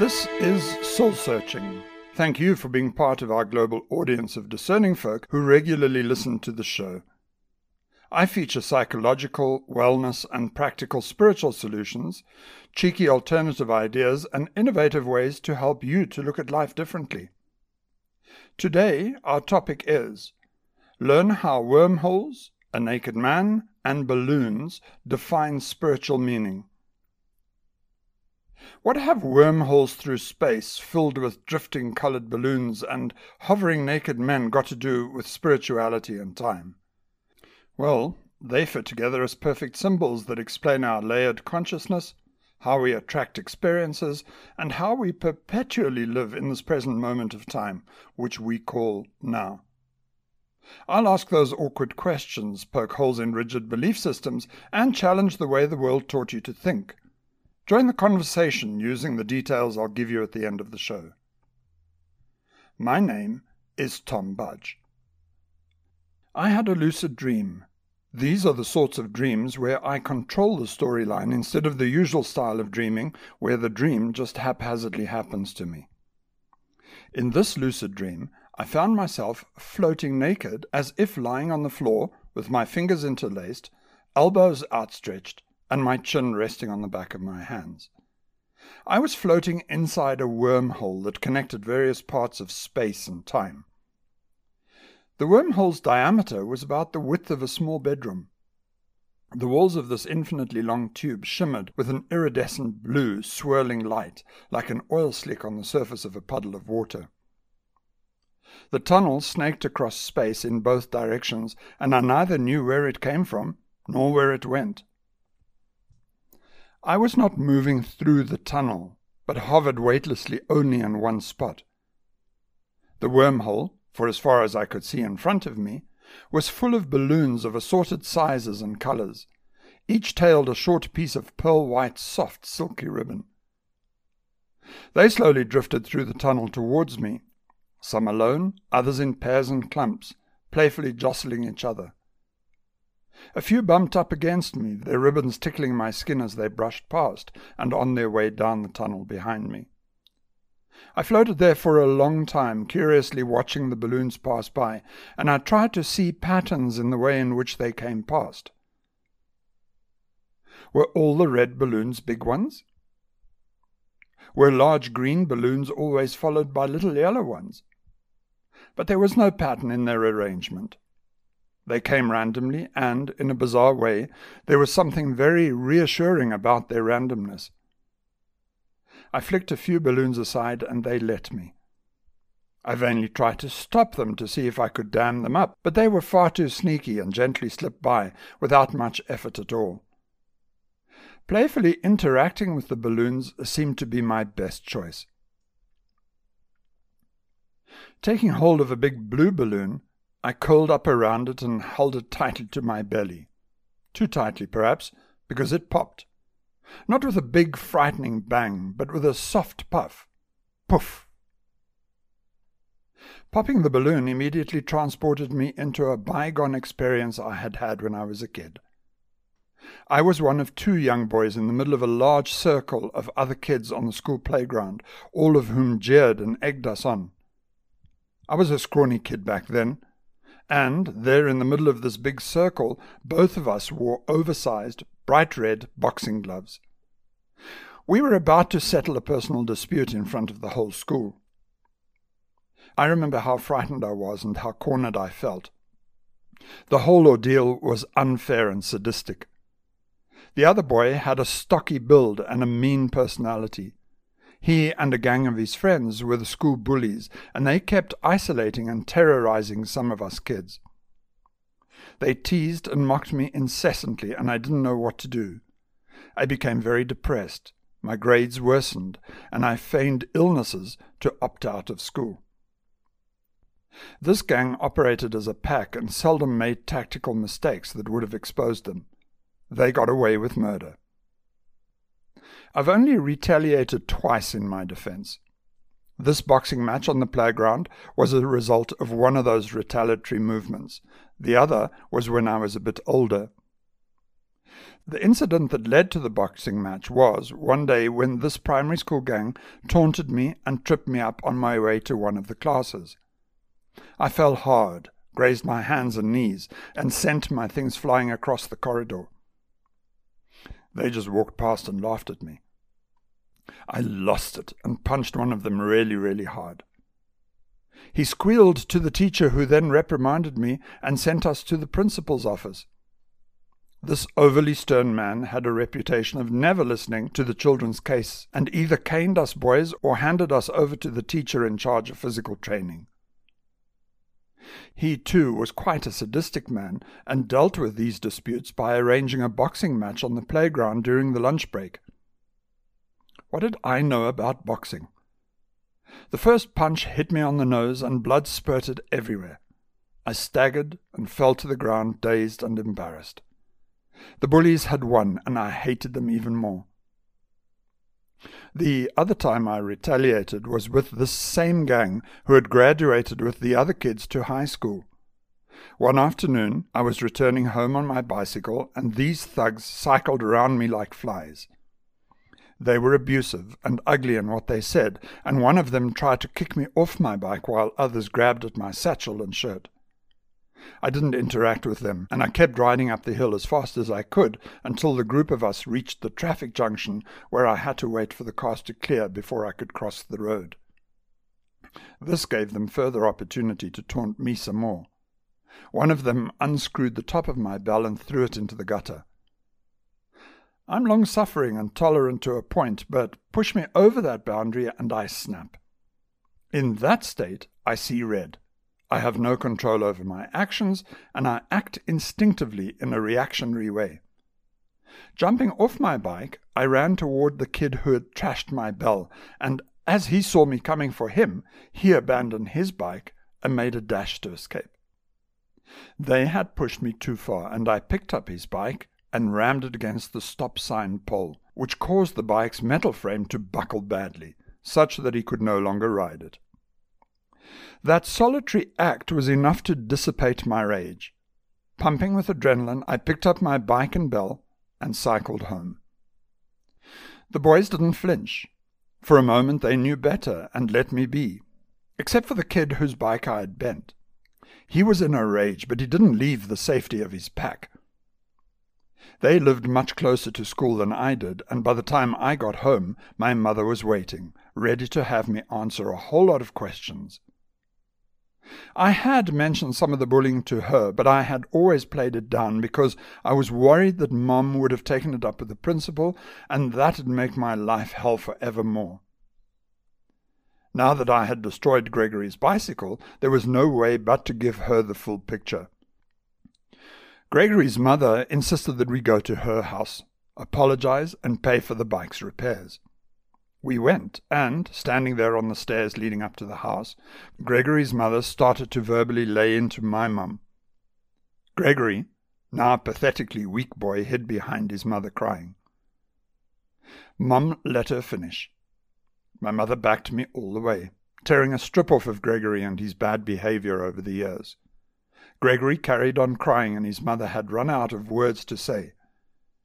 This is Soul Searching. Thank you for being part of our global audience of discerning folk who regularly listen to the show. I feature psychological, wellness, and practical spiritual solutions, cheeky alternative ideas, and innovative ways to help you to look at life differently. Today, our topic is Learn how wormholes, a naked man, and balloons define spiritual meaning. What have wormholes through space filled with drifting colored balloons and hovering naked men got to do with spirituality and time? Well, they fit together as perfect symbols that explain our layered consciousness, how we attract experiences, and how we perpetually live in this present moment of time, which we call now. I'll ask those awkward questions, poke holes in rigid belief systems, and challenge the way the world taught you to think. Join the conversation using the details I'll give you at the end of the show. My name is Tom Budge. I had a lucid dream these are the sorts of dreams where I control the storyline instead of the usual style of dreaming where the dream just haphazardly happens to me. In this lucid dream, I found myself floating naked as if lying on the floor with my fingers interlaced, elbows outstretched, and my chin resting on the back of my hands. I was floating inside a wormhole that connected various parts of space and time. The wormhole's diameter was about the width of a small bedroom. The walls of this infinitely long tube shimmered with an iridescent blue, swirling light, like an oil slick on the surface of a puddle of water. The tunnel snaked across space in both directions, and I neither knew where it came from nor where it went. I was not moving through the tunnel, but hovered weightlessly only in one spot. The wormhole, for as far as I could see in front of me, was full of balloons of assorted sizes and colours. Each tailed a short piece of pearl white, soft, silky ribbon. They slowly drifted through the tunnel towards me, some alone, others in pairs and clumps, playfully jostling each other. A few bumped up against me, their ribbons tickling my skin as they brushed past and on their way down the tunnel behind me. I floated there for a long time, curiously watching the balloons pass by, and I tried to see patterns in the way in which they came past. Were all the red balloons big ones? Were large green balloons always followed by little yellow ones? But there was no pattern in their arrangement. They came randomly, and, in a bizarre way, there was something very reassuring about their randomness. I flicked a few balloons aside and they let me. I vainly tried to stop them to see if I could dam them up, but they were far too sneaky and gently slipped by without much effort at all. Playfully interacting with the balloons seemed to be my best choice. Taking hold of a big blue balloon, I curled up around it and held it tightly to my belly. Too tightly, perhaps, because it popped not with a big frightening bang, but with a soft puff. Puff! Popping the balloon immediately transported me into a bygone experience I had had when I was a kid. I was one of two young boys in the middle of a large circle of other kids on the school playground, all of whom jeered and egged us on. I was a scrawny kid back then, and there in the middle of this big circle, both of us wore oversized, bright red boxing gloves. We were about to settle a personal dispute in front of the whole school. I remember how frightened I was and how cornered I felt. The whole ordeal was unfair and sadistic. The other boy had a stocky build and a mean personality. He and a gang of his friends were the school bullies, and they kept isolating and terrorizing some of us kids. They teased and mocked me incessantly, and I didn't know what to do. I became very depressed. My grades worsened, and I feigned illnesses to opt out of school. This gang operated as a pack and seldom made tactical mistakes that would have exposed them. They got away with murder. I've only retaliated twice in my defense. This boxing match on the playground was a result of one of those retaliatory movements. The other was when I was a bit older. The incident that led to the boxing match was one day when this primary school gang taunted me and tripped me up on my way to one of the classes. I fell hard, grazed my hands and knees, and sent my things flying across the corridor. They just walked past and laughed at me. I lost it and punched one of them really, really hard. He squealed to the teacher, who then reprimanded me and sent us to the principal's office. This overly stern man had a reputation of never listening to the children's case and either caned us boys or handed us over to the teacher in charge of physical training. He, too, was quite a sadistic man and dealt with these disputes by arranging a boxing match on the playground during the lunch break. What did I know about boxing? The first punch hit me on the nose and blood spurted everywhere. I staggered and fell to the ground, dazed and embarrassed. The bullies had won, and I hated them even more. The other time I retaliated was with this same gang who had graduated with the other kids to high school. One afternoon, I was returning home on my bicycle, and these thugs cycled around me like flies. They were abusive and ugly in what they said, and one of them tried to kick me off my bike while others grabbed at my satchel and shirt. I didn't interact with them, and I kept riding up the hill as fast as I could until the group of us reached the traffic junction where I had to wait for the cars to clear before I could cross the road. This gave them further opportunity to taunt me some more. One of them unscrewed the top of my bell and threw it into the gutter. I'm long suffering and tolerant to a point, but push me over that boundary and I snap. In that state, I see red. I have no control over my actions, and I act instinctively in a reactionary way. Jumping off my bike, I ran toward the kid who had trashed my bell, and as he saw me coming for him, he abandoned his bike and made a dash to escape. They had pushed me too far, and I picked up his bike and rammed it against the stop sign pole, which caused the bike's metal frame to buckle badly, such that he could no longer ride it. That solitary act was enough to dissipate my rage. Pumping with adrenaline, I picked up my bike and bell and cycled home. The boys didn't flinch. For a moment they knew better and let me be, except for the kid whose bike I had bent. He was in a rage, but he didn't leave the safety of his pack. They lived much closer to school than I did, and by the time I got home, my mother was waiting, ready to have me answer a whole lot of questions. I had mentioned some of the bullying to her, but I had always played it down because I was worried that Mom would have taken it up with the principal, and that'd make my life hell for evermore. Now that I had destroyed Gregory's bicycle, there was no way but to give her the full picture. Gregory's mother insisted that we go to her house, apologize, and pay for the bike's repairs. We went, and, standing there on the stairs leading up to the house, Gregory's mother started to verbally lay into my mum. Gregory, now a pathetically weak boy, hid behind his mother crying. Mum let her finish. My mother backed me all the way, tearing a strip off of Gregory and his bad behavior over the years. Gregory carried on crying, and his mother had run out of words to say.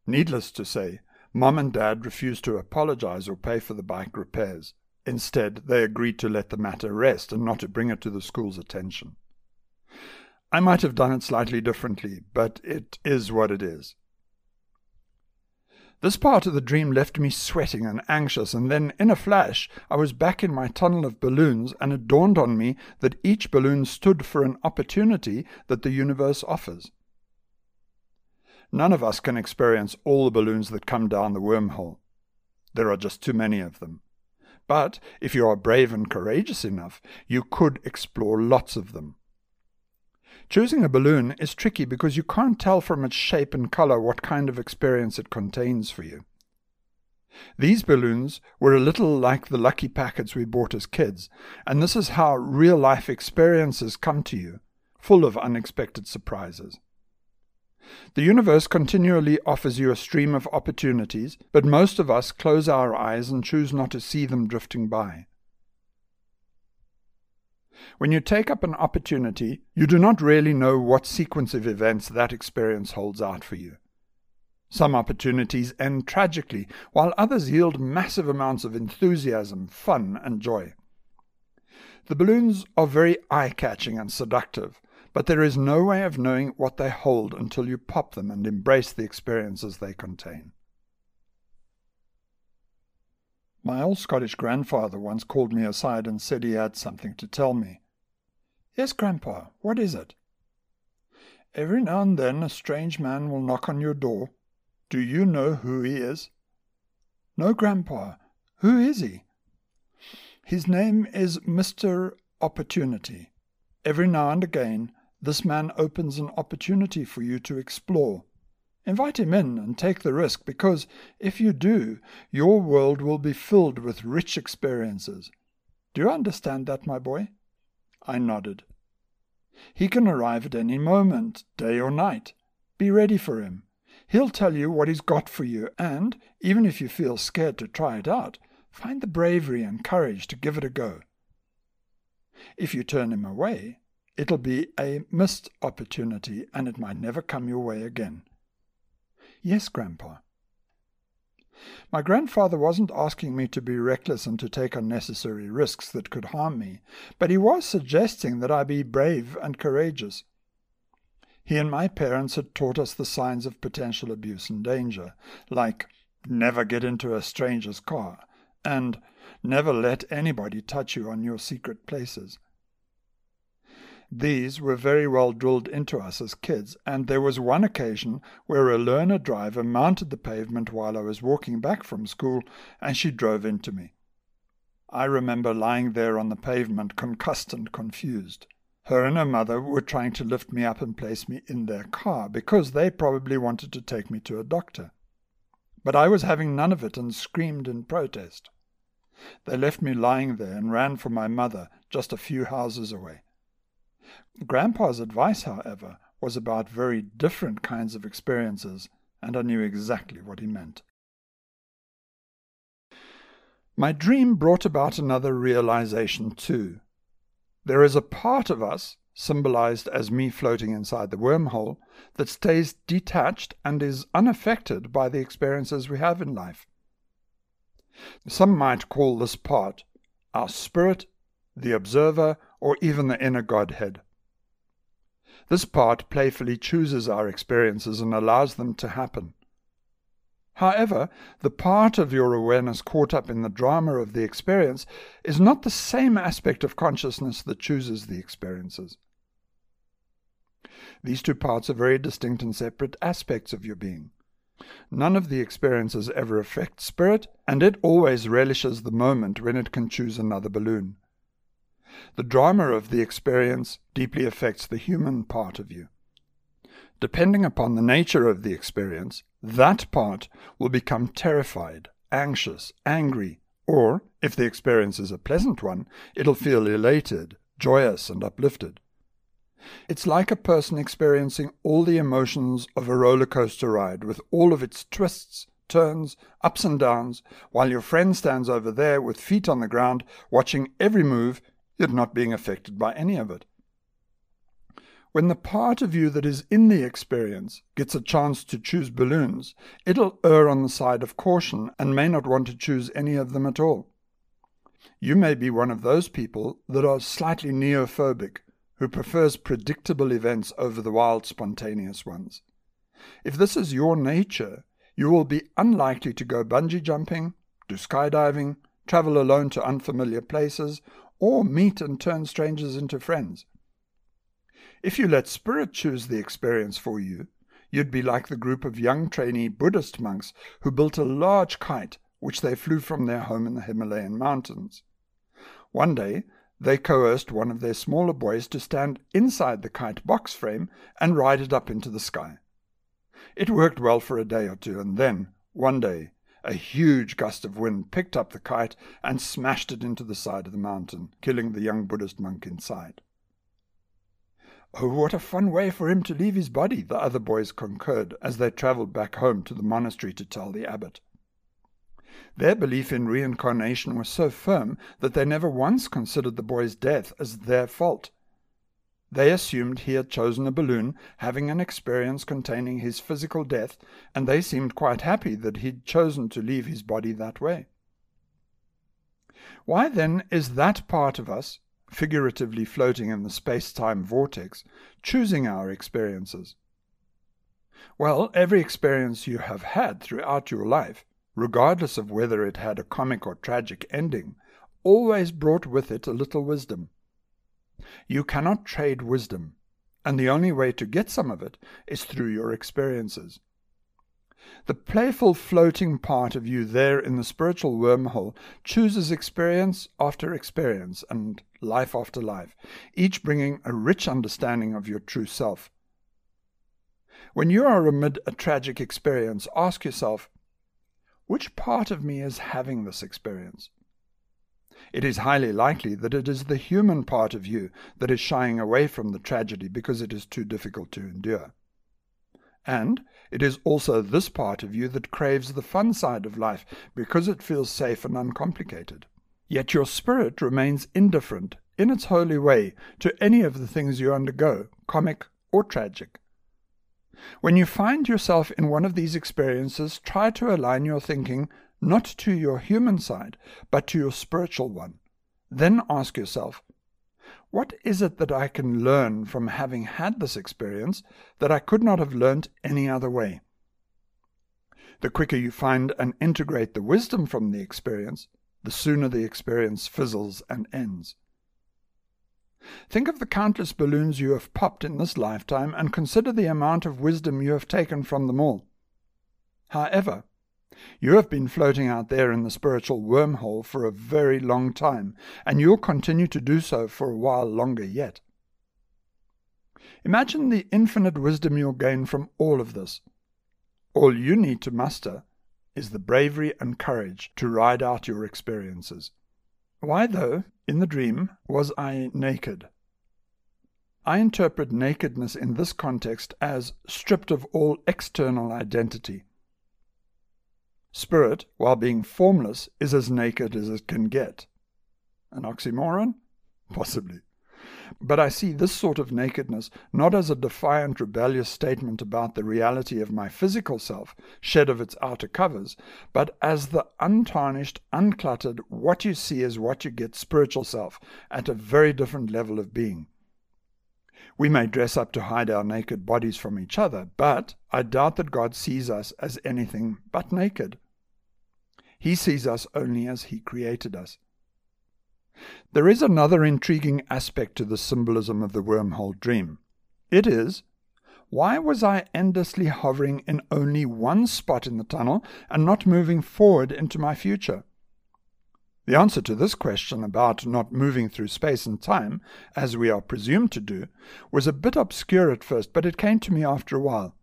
Needless to say, Mom and Dad refused to apologize or pay for the bike repairs. Instead, they agreed to let the matter rest and not to bring it to the school's attention. I might have done it slightly differently, but it is what it is. This part of the dream left me sweating and anxious, and then, in a flash, I was back in my tunnel of balloons, and it dawned on me that each balloon stood for an opportunity that the universe offers. None of us can experience all the balloons that come down the wormhole. There are just too many of them. But if you are brave and courageous enough, you could explore lots of them. Choosing a balloon is tricky because you can't tell from its shape and color what kind of experience it contains for you. These balloons were a little like the lucky packets we bought as kids, and this is how real life experiences come to you, full of unexpected surprises. The universe continually offers you a stream of opportunities, but most of us close our eyes and choose not to see them drifting by. When you take up an opportunity, you do not really know what sequence of events that experience holds out for you. Some opportunities end tragically, while others yield massive amounts of enthusiasm, fun, and joy. The balloons are very eye catching and seductive, but there is no way of knowing what they hold until you pop them and embrace the experiences they contain. My old Scottish grandfather once called me aside and said he had something to tell me. Yes, Grandpa, what is it? Every now and then a strange man will knock on your door. Do you know who he is? No, Grandpa. Who is he? His name is Mr. Opportunity. Every now and again this man opens an opportunity for you to explore. Invite him in and take the risk because if you do, your world will be filled with rich experiences. Do you understand that, my boy? I nodded. He can arrive at any moment, day or night. Be ready for him. He'll tell you what he's got for you, and, even if you feel scared to try it out, find the bravery and courage to give it a go. If you turn him away, It'll be a missed opportunity and it might never come your way again. Yes, Grandpa. My grandfather wasn't asking me to be reckless and to take unnecessary risks that could harm me, but he was suggesting that I be brave and courageous. He and my parents had taught us the signs of potential abuse and danger, like never get into a stranger's car and never let anybody touch you on your secret places. These were very well drilled into us as kids, and there was one occasion where a learner driver mounted the pavement while I was walking back from school, and she drove into me. I remember lying there on the pavement, concussed and confused. Her and her mother were trying to lift me up and place me in their car, because they probably wanted to take me to a doctor. But I was having none of it and screamed in protest. They left me lying there and ran for my mother, just a few houses away. Grandpa's advice, however, was about very different kinds of experiences, and I knew exactly what he meant. My dream brought about another realization, too. There is a part of us, symbolized as me floating inside the wormhole, that stays detached and is unaffected by the experiences we have in life. Some might call this part our spirit, the observer, or even the inner Godhead. This part playfully chooses our experiences and allows them to happen. However, the part of your awareness caught up in the drama of the experience is not the same aspect of consciousness that chooses the experiences. These two parts are very distinct and separate aspects of your being. None of the experiences ever affect spirit, and it always relishes the moment when it can choose another balloon. The drama of the experience deeply affects the human part of you. Depending upon the nature of the experience, that part will become terrified, anxious, angry, or, if the experience is a pleasant one, it'll feel elated, joyous, and uplifted. It's like a person experiencing all the emotions of a roller coaster ride with all of its twists, turns, ups and downs, while your friend stands over there with feet on the ground, watching every move yet not being affected by any of it. When the part of you that is in the experience gets a chance to choose balloons, it'll err on the side of caution and may not want to choose any of them at all. You may be one of those people that are slightly neophobic, who prefers predictable events over the wild, spontaneous ones. If this is your nature, you will be unlikely to go bungee jumping, do skydiving, travel alone to unfamiliar places, or meet and turn strangers into friends. If you let Spirit choose the experience for you, you'd be like the group of young trainee Buddhist monks who built a large kite which they flew from their home in the Himalayan mountains. One day, they coerced one of their smaller boys to stand inside the kite box frame and ride it up into the sky. It worked well for a day or two, and then, one day, a huge gust of wind picked up the kite and smashed it into the side of the mountain, killing the young Buddhist monk inside. Oh, what a fun way for him to leave his body, the other boys concurred as they travelled back home to the monastery to tell the abbot. Their belief in reincarnation was so firm that they never once considered the boy's death as their fault. They assumed he had chosen a balloon having an experience containing his physical death, and they seemed quite happy that he'd chosen to leave his body that way. Why then is that part of us, figuratively floating in the space time vortex, choosing our experiences? Well, every experience you have had throughout your life, regardless of whether it had a comic or tragic ending, always brought with it a little wisdom. You cannot trade wisdom, and the only way to get some of it is through your experiences. The playful floating part of you there in the spiritual wormhole chooses experience after experience and life after life, each bringing a rich understanding of your true self. When you are amid a tragic experience, ask yourself, which part of me is having this experience? It is highly likely that it is the human part of you that is shying away from the tragedy because it is too difficult to endure. And it is also this part of you that craves the fun side of life because it feels safe and uncomplicated. Yet your spirit remains indifferent, in its holy way, to any of the things you undergo, comic or tragic. When you find yourself in one of these experiences, try to align your thinking not to your human side, but to your spiritual one. Then ask yourself, what is it that I can learn from having had this experience that I could not have learnt any other way? The quicker you find and integrate the wisdom from the experience, the sooner the experience fizzles and ends. Think of the countless balloons you have popped in this lifetime and consider the amount of wisdom you have taken from them all. However, you have been floating out there in the spiritual wormhole for a very long time, and you'll continue to do so for a while longer yet. Imagine the infinite wisdom you'll gain from all of this. All you need to muster is the bravery and courage to ride out your experiences. Why, though, in the dream, was I naked? I interpret nakedness in this context as stripped of all external identity. Spirit, while being formless, is as naked as it can get. An oxymoron? Possibly. But I see this sort of nakedness not as a defiant, rebellious statement about the reality of my physical self, shed of its outer covers, but as the untarnished, uncluttered, what you see is what you get spiritual self at a very different level of being. We may dress up to hide our naked bodies from each other, but I doubt that God sees us as anything but naked. He sees us only as He created us. There is another intriguing aspect to the symbolism of the wormhole dream. It is, why was I endlessly hovering in only one spot in the tunnel and not moving forward into my future? The answer to this question about not moving through space and time, as we are presumed to do, was a bit obscure at first, but it came to me after a while.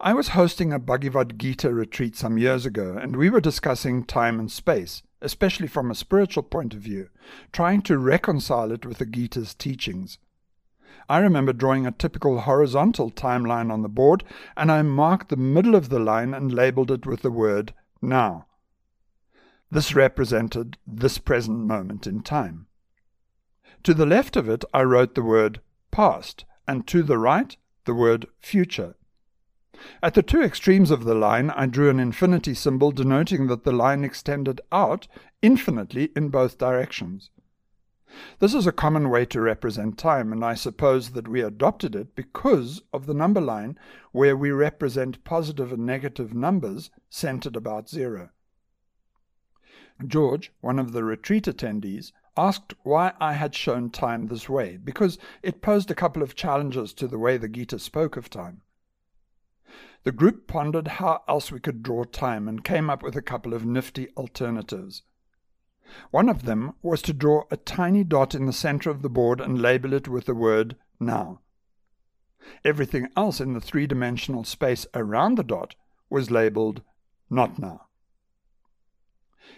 I was hosting a Bhagavad Gita retreat some years ago, and we were discussing time and space, especially from a spiritual point of view, trying to reconcile it with the Gita's teachings. I remember drawing a typical horizontal timeline on the board, and I marked the middle of the line and labeled it with the word now. This represented this present moment in time. To the left of it, I wrote the word past, and to the right, the word future. At the two extremes of the line, I drew an infinity symbol denoting that the line extended out infinitely in both directions. This is a common way to represent time, and I suppose that we adopted it because of the number line where we represent positive and negative numbers centered about zero. George, one of the retreat attendees, asked why I had shown time this way, because it posed a couple of challenges to the way the Gita spoke of time. The group pondered how else we could draw time and came up with a couple of nifty alternatives. One of them was to draw a tiny dot in the center of the board and label it with the word now. Everything else in the three dimensional space around the dot was labeled not now.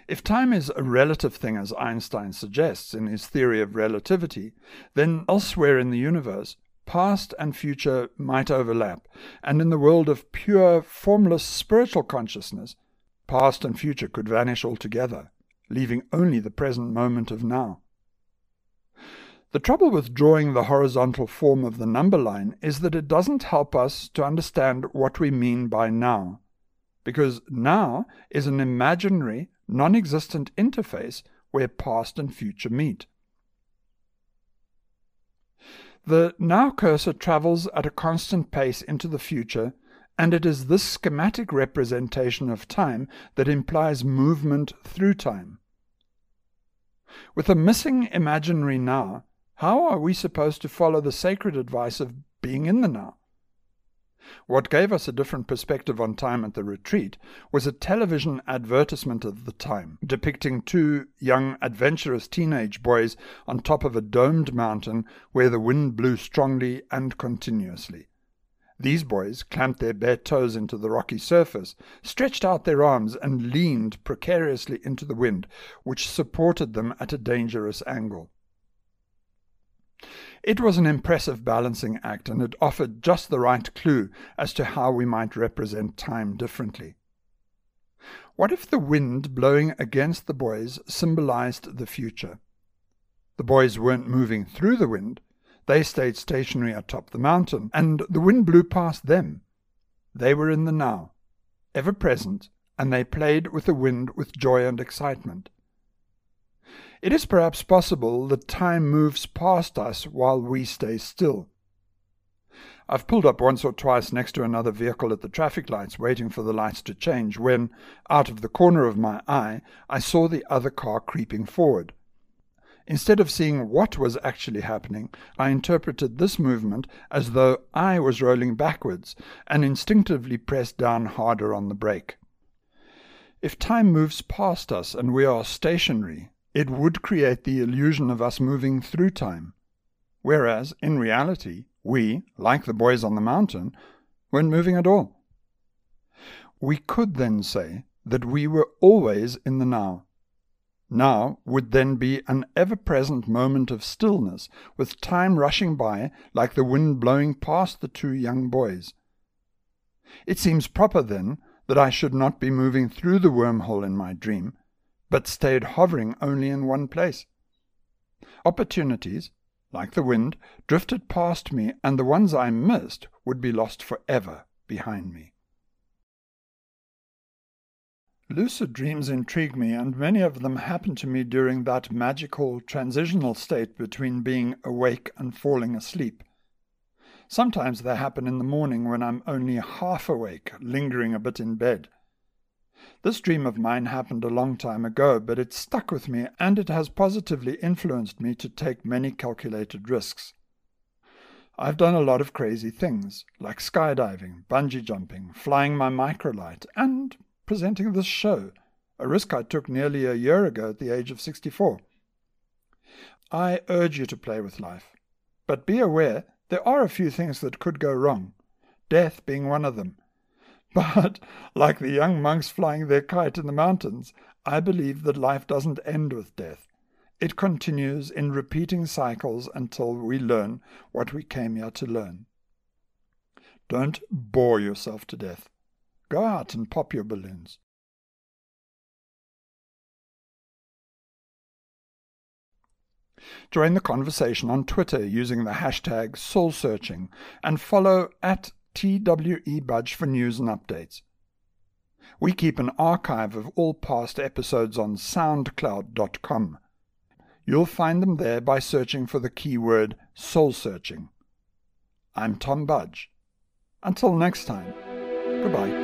If time is a relative thing, as Einstein suggests in his theory of relativity, then elsewhere in the universe, past and future might overlap, and in the world of pure, formless spiritual consciousness, past and future could vanish altogether, leaving only the present moment of now. The trouble with drawing the horizontal form of the number line is that it doesn't help us to understand what we mean by now, because now is an imaginary, non existent interface where past and future meet. The now cursor travels at a constant pace into the future, and it is this schematic representation of time that implies movement through time. With a missing imaginary now, how are we supposed to follow the sacred advice of being in the now? What gave us a different perspective on time at the retreat was a television advertisement of the time, depicting two young, adventurous teenage boys on top of a domed mountain where the wind blew strongly and continuously. These boys clamped their bare toes into the rocky surface, stretched out their arms, and leaned precariously into the wind, which supported them at a dangerous angle. It was an impressive balancing act, and it offered just the right clue as to how we might represent time differently. What if the wind blowing against the boys symbolized the future? The boys weren't moving through the wind, they stayed stationary atop the mountain, and the wind blew past them. They were in the now, ever present, and they played with the wind with joy and excitement. It is perhaps possible that time moves past us while we stay still. I've pulled up once or twice next to another vehicle at the traffic lights, waiting for the lights to change, when, out of the corner of my eye, I saw the other car creeping forward. Instead of seeing what was actually happening, I interpreted this movement as though I was rolling backwards and instinctively pressed down harder on the brake. If time moves past us and we are stationary, it would create the illusion of us moving through time, whereas, in reality, we, like the boys on the mountain, weren't moving at all. We could then say that we were always in the now, now would then be an ever present moment of stillness, with time rushing by like the wind blowing past the two young boys. It seems proper, then, that I should not be moving through the wormhole in my dream, but stayed hovering only in one place. Opportunities, like the wind, drifted past me, and the ones I missed would be lost forever behind me. Lucid dreams intrigue me, and many of them happen to me during that magical transitional state between being awake and falling asleep. Sometimes they happen in the morning when I'm only half awake, lingering a bit in bed. This dream of mine happened a long time ago, but it stuck with me and it has positively influenced me to take many calculated risks. I've done a lot of crazy things, like skydiving, bungee jumping, flying my microlight, and presenting this show, a risk I took nearly a year ago at the age of 64. I urge you to play with life, but be aware there are a few things that could go wrong, death being one of them. But, like the young monks flying their kite in the mountains, I believe that life doesn't end with death. It continues in repeating cycles until we learn what we came here to learn. Don't bore yourself to death. Go out and pop your balloons. Join the conversation on Twitter using the hashtag soulsearching and follow at TWEBudge for news and updates. We keep an archive of all past episodes on soundcloud.com. You'll find them there by searching for the keyword soul searching. I'm Tom Budge. Until next time, goodbye.